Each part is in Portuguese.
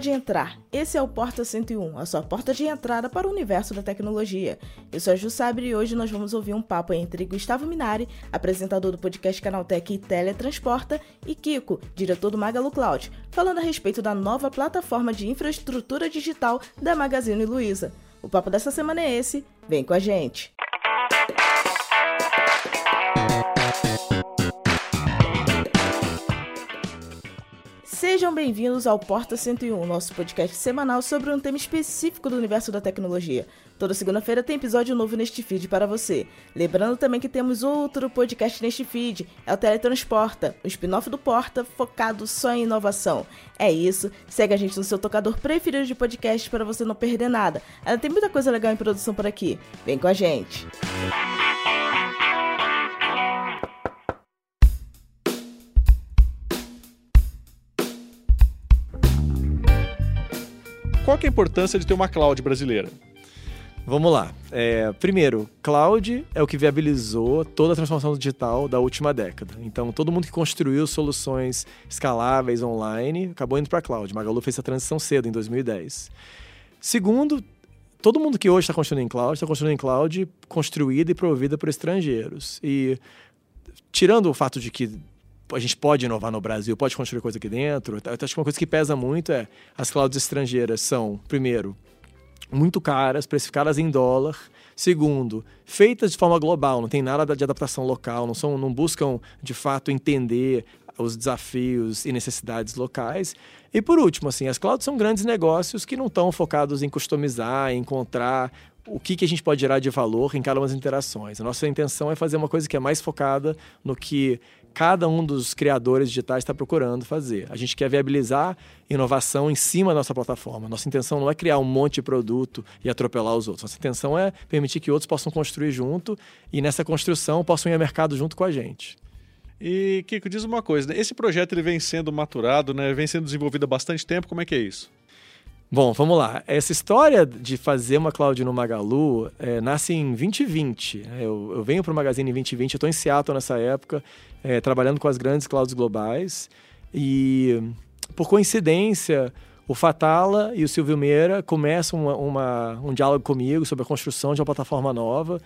Pode entrar. Esse é o Porta 101, a sua porta de entrada para o universo da tecnologia. Eu sou a Ju Sabre e hoje nós vamos ouvir um papo entre Gustavo Minari, apresentador do podcast Canaltech e Teletransporta, e Kiko, diretor do Magalu Cloud, falando a respeito da nova plataforma de infraestrutura digital da Magazine Luiza. O papo dessa semana é esse, vem com a gente! Sejam bem-vindos ao Porta 101, nosso podcast semanal sobre um tema específico do universo da tecnologia. Toda segunda-feira tem episódio novo neste feed para você. Lembrando também que temos outro podcast neste feed, é o Teletransporta, o spin-off do Porta, focado só em inovação. É isso, segue a gente no seu tocador preferido de podcast para você não perder nada. Ainda tem muita coisa legal em produção por aqui. Vem com a gente! Qual é a importância de ter uma cloud brasileira? Vamos lá. É, primeiro, cloud é o que viabilizou toda a transformação digital da última década. Então, todo mundo que construiu soluções escaláveis online acabou indo para cloud. Magalu fez essa transição cedo, em 2010. Segundo, todo mundo que hoje está construindo em cloud está construindo em cloud construída e provida por estrangeiros. E tirando o fato de que a gente pode inovar no Brasil, pode construir coisa aqui dentro. Eu acho que uma coisa que pesa muito é as clouds estrangeiras são, primeiro, muito caras, precificadas em dólar. Segundo, feitas de forma global, não tem nada de adaptação local, não, são, não buscam de fato entender os desafios e necessidades locais. E por último, assim, as clouds são grandes negócios que não estão focados em customizar, em encontrar o que, que a gente pode gerar de valor em cada uma das interações. A nossa intenção é fazer uma coisa que é mais focada no que cada um dos criadores digitais está procurando fazer. A gente quer viabilizar inovação em cima da nossa plataforma. Nossa intenção não é criar um monte de produto e atropelar os outros. Nossa intenção é permitir que outros possam construir junto e nessa construção possam ir ao mercado junto com a gente. E Kiko, diz uma coisa, né? esse projeto ele vem sendo maturado, né? vem sendo desenvolvido há bastante tempo, como é que é isso? Bom, vamos lá. Essa história de fazer uma cloud no Magalu é, nasce em 2020. Eu, eu venho para o Magazine em 2020, eu estou em Seattle nessa época, é, trabalhando com as grandes clouds globais. E, por coincidência, o Fatala e o Silvio Meira começam uma, uma, um diálogo comigo sobre a construção de uma plataforma nova.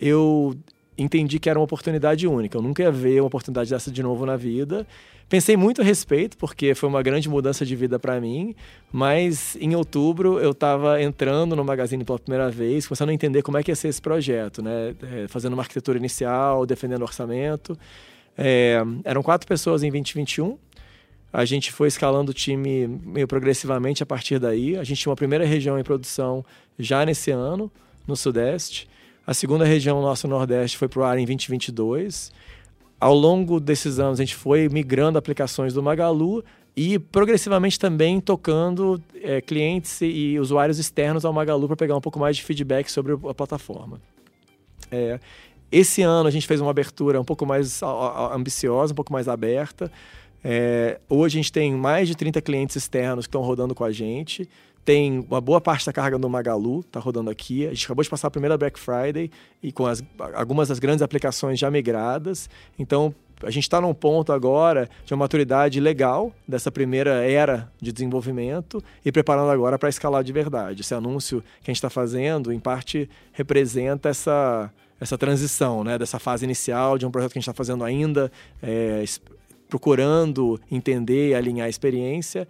Eu entendi que era uma oportunidade única. Eu nunca ia ver uma oportunidade dessa de novo na vida. Pensei muito a respeito, porque foi uma grande mudança de vida para mim, mas em outubro eu estava entrando no Magazine pela primeira vez, começando a entender como é que ia ser esse projeto, né? É, fazendo uma arquitetura inicial, defendendo orçamento. É, eram quatro pessoas em 2021. A gente foi escalando o time meio progressivamente a partir daí. A gente tinha uma primeira região em produção já nesse ano, no Sudeste. A segunda região nossa, no Nordeste, foi para o ar em 2022. Ao longo desses anos, a gente foi migrando aplicações do Magalu e progressivamente também tocando é, clientes e usuários externos ao Magalu para pegar um pouco mais de feedback sobre a plataforma. É, esse ano a gente fez uma abertura um pouco mais ambiciosa, um pouco mais aberta. É, hoje a gente tem mais de 30 clientes externos que estão rodando com a gente tem uma boa parte da carga no Magalu, está rodando aqui. A gente acabou de passar a primeira Black Friday e com as, algumas das grandes aplicações já migradas. Então, a gente está num ponto agora de uma maturidade legal dessa primeira era de desenvolvimento e preparando agora para escalar de verdade. Esse anúncio que a gente está fazendo, em parte, representa essa, essa transição, né? dessa fase inicial de um projeto que a gente está fazendo ainda, é, procurando entender e alinhar a experiência,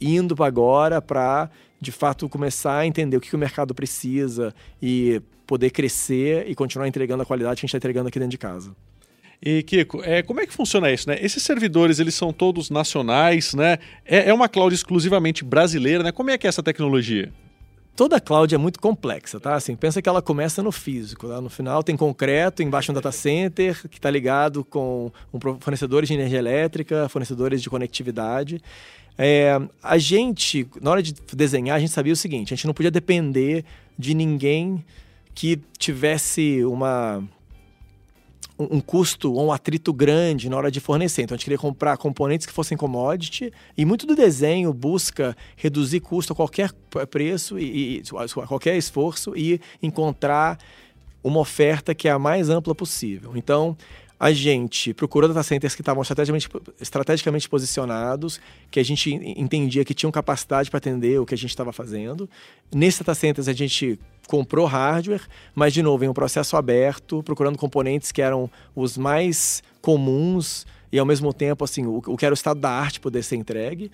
indo agora para de fato começar a entender o que, o mercado precisa e poder crescer e continuar entregando a qualidade que a gente está entregando aqui dentro de casa. E Kiko, é, como é que funciona isso, né? Esses servidores, eles são todos nacionais, né? É, é uma cloud exclusivamente brasileira, né? Como é que é essa tecnologia? Toda cloud é muito complexa, tá? Assim, pensa que ela começa no físico. Tá? No final tem concreto, embaixo um data center que está ligado com um fornecedores de energia elétrica, fornecedores de conectividade. É, a gente, na hora de desenhar, a gente sabia o seguinte: a gente não podia depender de ninguém que tivesse uma um, custo ou um atrito grande na hora de fornecer. Então a gente queria comprar componentes que fossem commodity e muito do desenho busca reduzir custo a qualquer preço e, e a qualquer esforço e encontrar uma oferta que é a mais ampla possível. Então, a gente procurou data centers que estavam estrategicamente, estrategicamente posicionados, que a gente entendia que tinham capacidade para atender o que a gente estava fazendo. Nesses data centers, a gente comprou hardware, mas, de novo, em um processo aberto, procurando componentes que eram os mais comuns e, ao mesmo tempo, assim, o, o que era o estado da arte poder ser entregue.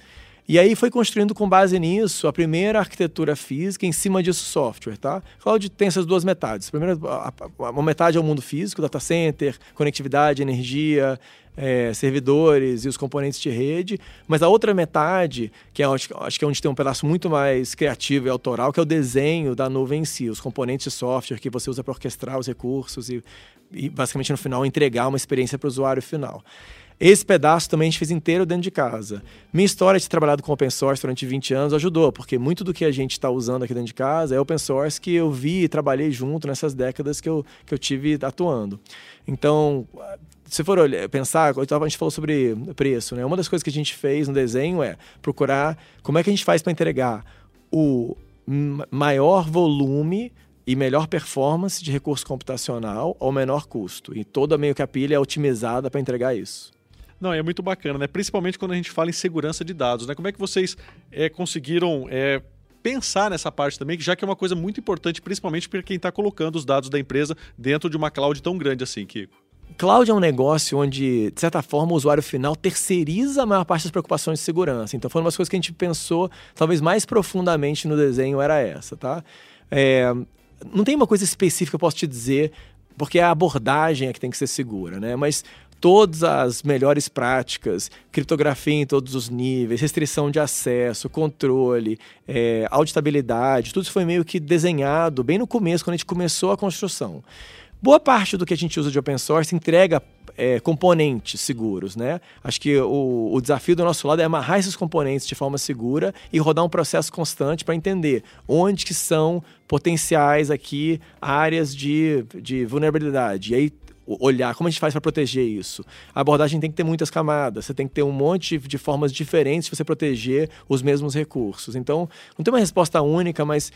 E aí foi construindo com base nisso a primeira arquitetura física, em cima disso software, tá? Cloud tem essas duas metades. A primeira, uma metade é o mundo físico, data center, conectividade, energia, é, servidores e os componentes de rede, mas a outra metade, que é, acho, acho que é onde tem um pedaço muito mais criativo e autoral, que é o desenho da nuvem em si, os componentes de software que você usa para orquestrar os recursos e, e, basicamente, no final, entregar uma experiência para o usuário final. Esse pedaço também a gente fez inteiro dentro de casa. Minha história de ter trabalhado com open source durante 20 anos ajudou, porque muito do que a gente está usando aqui dentro de casa é open source que eu vi e trabalhei junto nessas décadas que eu, que eu tive atuando. Então, se for olhar, pensar, a gente falou sobre preço, né? Uma das coisas que a gente fez no desenho é procurar como é que a gente faz para entregar o maior volume e melhor performance de recurso computacional ao menor custo. E toda meio que a pilha é otimizada para entregar isso. Não, é muito bacana, né? Principalmente quando a gente fala em segurança de dados, né? Como é que vocês é, conseguiram é, pensar nessa parte também, já que é uma coisa muito importante, principalmente para quem está colocando os dados da empresa dentro de uma cloud tão grande assim, Kiko? Cloud é um negócio onde, de certa forma, o usuário final terceiriza a maior parte das preocupações de segurança. Então, foi uma das coisas que a gente pensou, talvez mais profundamente no desenho, era essa, tá? É, não tem uma coisa específica que eu posso te dizer, porque a abordagem é que tem que ser segura, né? Mas todas as melhores práticas, criptografia em todos os níveis, restrição de acesso, controle, é, auditabilidade, tudo isso foi meio que desenhado bem no começo, quando a gente começou a construção. Boa parte do que a gente usa de open source entrega é, componentes seguros, né? Acho que o, o, desafio do nosso lado é amarrar esses componentes de forma segura e rodar um processo constante para entender onde que são potenciais aqui áreas de, de vulnerabilidade. E aí olhar como a gente faz para proteger isso. A abordagem tem que ter muitas camadas, você tem que ter um monte de formas diferentes de você proteger os mesmos recursos. Então, não tem uma resposta única, mas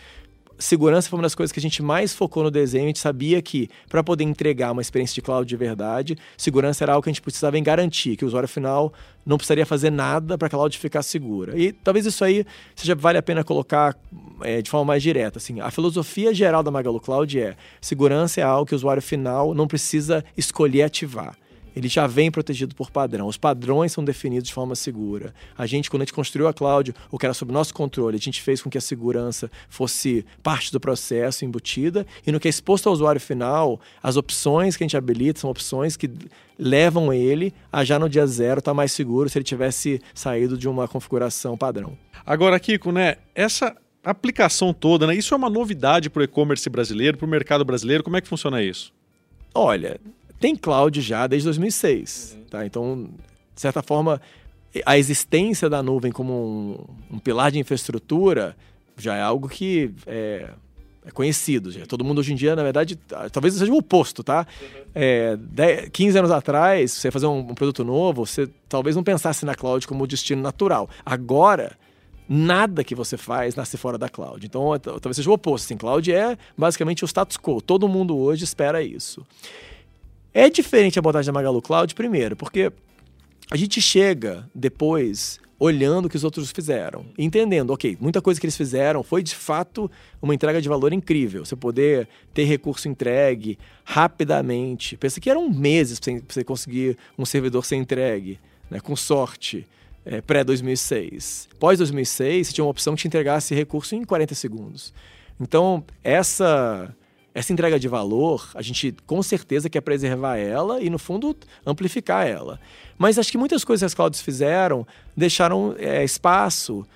segurança foi uma das coisas que a gente mais focou no desenho. A gente sabia que, para poder entregar uma experiência de cloud de verdade, segurança era algo que a gente precisava em garantir, que o usuário final não precisaria fazer nada para a cloud ficar segura. E talvez isso aí seja vale a pena colocar é, de forma mais direta. Assim, a filosofia geral da Magalu Cloud é segurança é algo que o usuário final não precisa escolher ativar ele já vem protegido por padrão. Os padrões são definidos de forma segura. A gente, quando a gente construiu a cloud, o que era sob nosso controle, a gente fez com que a segurança fosse parte do processo embutida. E no que é exposto ao usuário final, as opções que a gente habilita são opções que levam ele a já no dia zero estar tá mais seguro se ele tivesse saído de uma configuração padrão. Agora, Kiko, né? Essa aplicação toda, né? Isso é uma novidade para o e-commerce brasileiro, para o mercado brasileiro. Como é que funciona isso? Olha, tem cloud já desde 2006. Uhum. Tá? Então, de certa forma, a existência da nuvem como um, um pilar de infraestrutura já é algo que é, é, conhecido. Já. Todo mundo hoje em dia, na verdade, talvez seja o oposto, tá? Uhum. É, 10, 15 anos atrás, você fazer um, um, produto novo, você talvez não pensasse na cloud como destino natural. Agora, nada que você faz nasce fora da cloud. Então, talvez seja o oposto. Assim, cloud é basicamente o status quo. Todo mundo hoje espera isso. É diferente a abordagem da Magalu Cloud, primeiro, porque a gente chega depois olhando o que os outros fizeram, entendendo, ok, muita coisa que eles fizeram foi de fato uma entrega de valor incrível. Você poder ter recurso entregue rapidamente. Pensa que eram meses para você conseguir um servidor ser entregue, né, com sorte, é, pré-2006. Pós-2006, você tinha uma opção que te entregasse recurso em 40 segundos. Então, essa essa entrega de valor, a gente com certeza quer preservar ela e, no fundo, amplificar ela. Mas acho que muitas coisas que as clouds fizeram deixaram é, espaço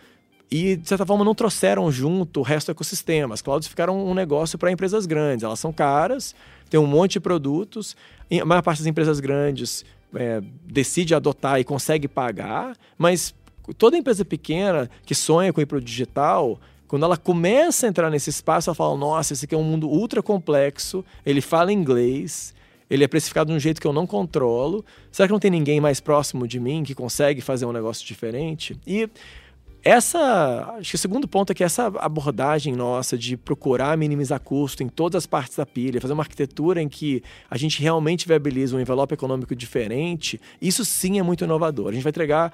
e, de certa forma, não trouxeram junto o resto do ecossistema. As clouds ficaram um negócio para empresas grandes. Elas são caras, tem um monte de produtos. A maior parte das empresas grandes é, decide adotar e consegue pagar, mas toda empresa pequena que sonha com ir para o digital quando ela começa a entrar nesse espaço, ela fala: nossa, esse aqui é um mundo ultra complexo, ele fala inglês, ele é precificado de um jeito que eu não controlo. Será que não tem ninguém mais próximo de mim que consegue fazer um negócio diferente? E essa, acho que o segundo ponto é que essa abordagem nossa de procurar minimizar custo em todas as partes da pilha, fazer uma arquitetura em que a gente realmente viabiliza um envelope econômico diferente, isso sim é muito inovador. A gente vai entregar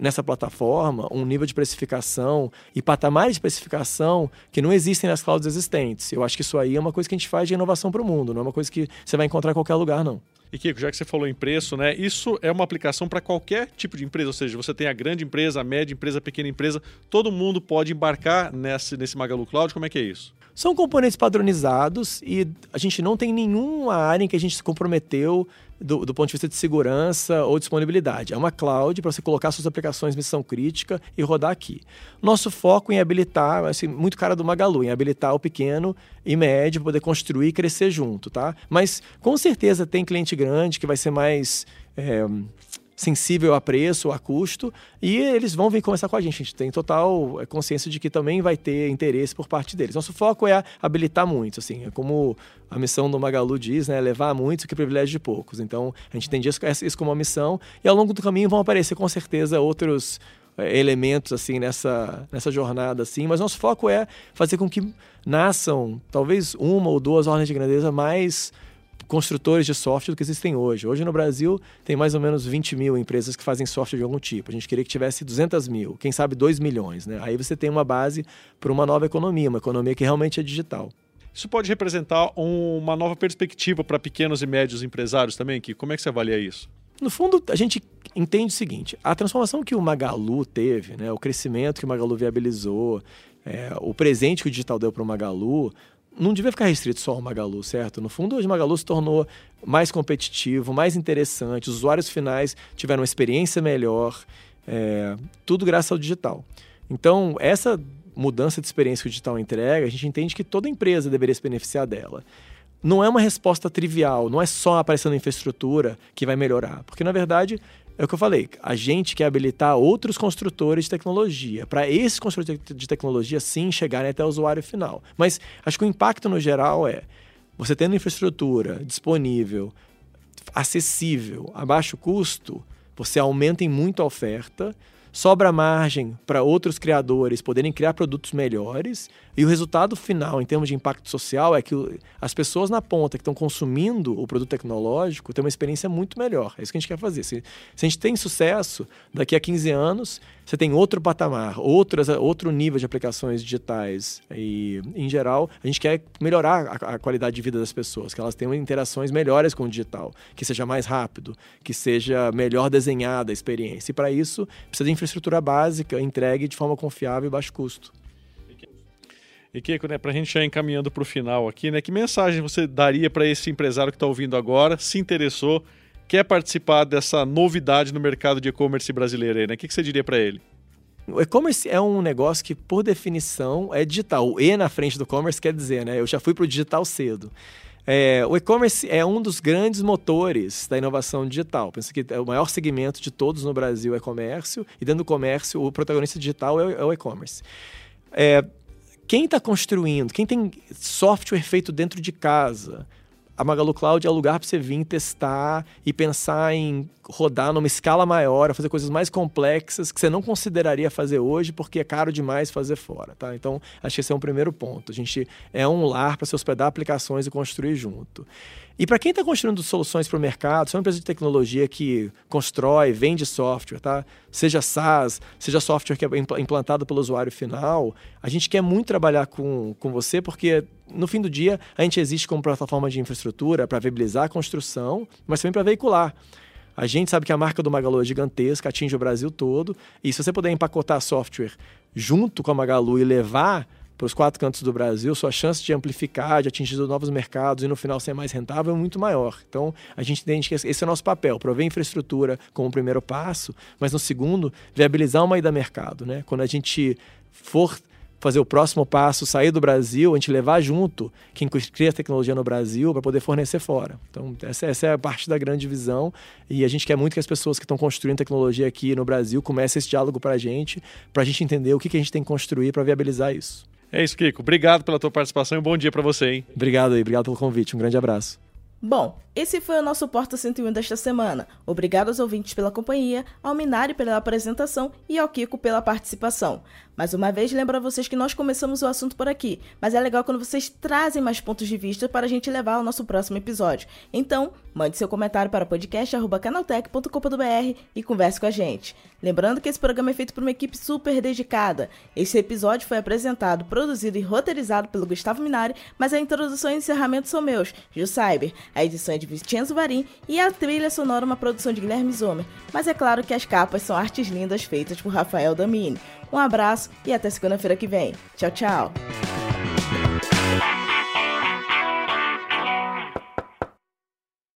nessa plataforma um nível de precificação e patamares de precificação que não existem nas clouds existentes. Eu acho que isso aí é uma coisa que a gente faz de inovação para o mundo, não é uma coisa que você vai encontrar em qualquer lugar, não. E Kiko, já que você falou em preço, né? Isso é uma aplicação para qualquer tipo de empresa, ou seja, você tem a grande empresa, a média empresa, a pequena empresa, todo mundo pode embarcar nesse, nesse Magalu Cloud. Como é que é isso? São componentes padronizados e a gente não tem nenhuma área em que a gente se comprometeu do, do, ponto de vista de segurança ou disponibilidade. É uma cloud para você colocar suas aplicações missão crítica e rodar aqui. Nosso foco em habilitar, assim, muito cara do Magalu, em habilitar o pequeno e médio poder construir e crescer junto, tá? Mas com certeza tem cliente grande que vai ser mais é, sensível a preço, a custo, e eles vão vir conversar com a gente. A gente tem total é, consciência de que também vai ter interesse por parte deles. Nosso foco é habilitar muitos, assim, é como a missão do Magalu diz, né, levar muitos que privilégio de poucos. Então, a gente tem isso como uma missão, e ao longo do caminho vão aparecer com certeza outros é, elementos assim nessa, nessa jornada assim, mas nosso foco é fazer com que nasçam talvez uma ou duas ordens de grandeza mais construtores de software do que existem hoje. Hoje no Brasil tem mais ou menos 20 mil empresas que fazem software de algum tipo. A gente queria que tivesse 200 mil, quem sabe 2 milhões. Né? Aí você tem uma base para uma nova economia, uma economia que realmente é digital. Isso pode representar um, uma nova perspectiva para pequenos e médios empresários também, que como é que você avalia isso? No fundo, a gente entende o seguinte: a transformação que o Magalu teve, né, o crescimento que o Magalu viabilizou, é, o presente que o digital deu para o Magalu, não devia ficar restrito só ao Magalu, certo? No fundo, hoje o Magalu se tornou mais competitivo, mais interessante, os usuários finais tiveram uma experiência melhor, é, tudo graças ao digital. Então, essa mudança de experiência que o digital entrega, a gente entende que toda empresa deveria se beneficiar dela. Não é uma resposta trivial, não é só aparecendo infraestrutura que vai melhorar, porque na verdade é o que eu falei, a gente quer habilitar outros construtores de tecnologia, para esses construtores de tecnologia sim chegarem até o usuário final. Mas acho que o impacto no geral é você tendo infraestrutura disponível, acessível, a baixo custo, você aumenta em muito a oferta, sobra margem para outros criadores poderem criar produtos melhores e o resultado final, em termos de impacto social, é que as pessoas na ponta que estão consumindo o produto tecnológico têm uma experiência muito melhor. É isso que a gente quer fazer. Se, se a gente tem sucesso, daqui a 15 anos, você tem outro patamar, outras, outro nível de aplicações digitais. E, em geral, a gente quer melhorar a, a qualidade de vida das pessoas, que elas tenham interações melhores com o digital, que seja mais rápido, que seja melhor desenhada a experiência. E, para isso, precisa de infraestrutura básica entregue de forma confiável e baixo custo. E Kiko, né, para a gente já encaminhando para o final aqui, né, que mensagem você daria para esse empresário que está ouvindo agora, se interessou, quer participar dessa novidade no mercado de e-commerce brasileiro aí, né? O que, que você diria para ele? O e-commerce é um negócio que, por definição, é digital. O E na frente do commerce quer dizer, né? Eu já fui para o digital cedo. É, o e-commerce é um dos grandes motores da inovação digital. Pensa que é o maior segmento de todos no Brasil é comércio, e dentro do comércio, o protagonista digital é, o é e-commerce. É, quem está construindo, quem tem software feito dentro de casa, a Magalu Cloud é o lugar para você vir testar e pensar em rodar numa escala maior, fazer coisas mais complexas que você não consideraria fazer hoje porque é caro demais fazer fora, tá? Então, acho que esse é um primeiro ponto. A gente é um lar para se hospedar aplicações e construir junto. E para quem está construindo soluções para o mercado, se é uma empresa de tecnologia que constrói, vende software, tá? seja SaaS, seja software que é implantado pelo usuário final, a gente quer muito trabalhar com, com você, porque no fim do dia a gente existe como plataforma de infraestrutura para viabilizar a construção, mas também para veicular. A gente sabe que a marca do Magalu é gigantesca, atinge o Brasil todo, e se você puder empacotar software junto com a Magalu e levar para os quatro cantos do Brasil, sua chance de amplificar, de atingir novos mercados e no final ser mais rentável é muito maior. Então, a gente entende que esse é o nosso papel, prover infraestrutura como primeiro passo, mas no segundo, viabilizar uma ida a mercado. Né? Quando a gente for fazer o próximo passo, sair do Brasil, a gente levar junto quem cria tecnologia no Brasil para poder fornecer fora. Então, essa, essa, é a parte da grande visão e a gente quer muito que as pessoas que estão construindo tecnologia aqui no Brasil comecem esse diálogo para a gente, para a gente entender o que, que a gente tem que construir para viabilizar isso. É isso, Kiko. Obrigado pela tua participação e um bom dia para você, hein? Obrigado aí, obrigado pelo convite. Um grande abraço. Bom, esse foi o nosso Porta 101 desta semana. Obrigado aos ouvintes pela companhia, ao Minari pela apresentação e ao Kiko pela participação. Mais uma vez, lembro a vocês que nós começamos o assunto por aqui, mas é legal quando vocês trazem mais pontos de vista para a gente levar ao nosso próximo episódio. Então, mande seu comentário para podcast.canaltech.com.br e converse com a gente. Lembrando que esse programa é feito por uma equipe super dedicada. Esse episódio foi apresentado, produzido e roteirizado pelo Gustavo Minari, mas a introdução e encerramento são meus, Gil Cyber. A edição é de Vincenzo Varim e a trilha sonora uma produção de Guilherme Zomer. Mas é claro que as capas são artes lindas feitas por Rafael Damini. Um abraço e até segunda-feira que vem. Tchau, tchau!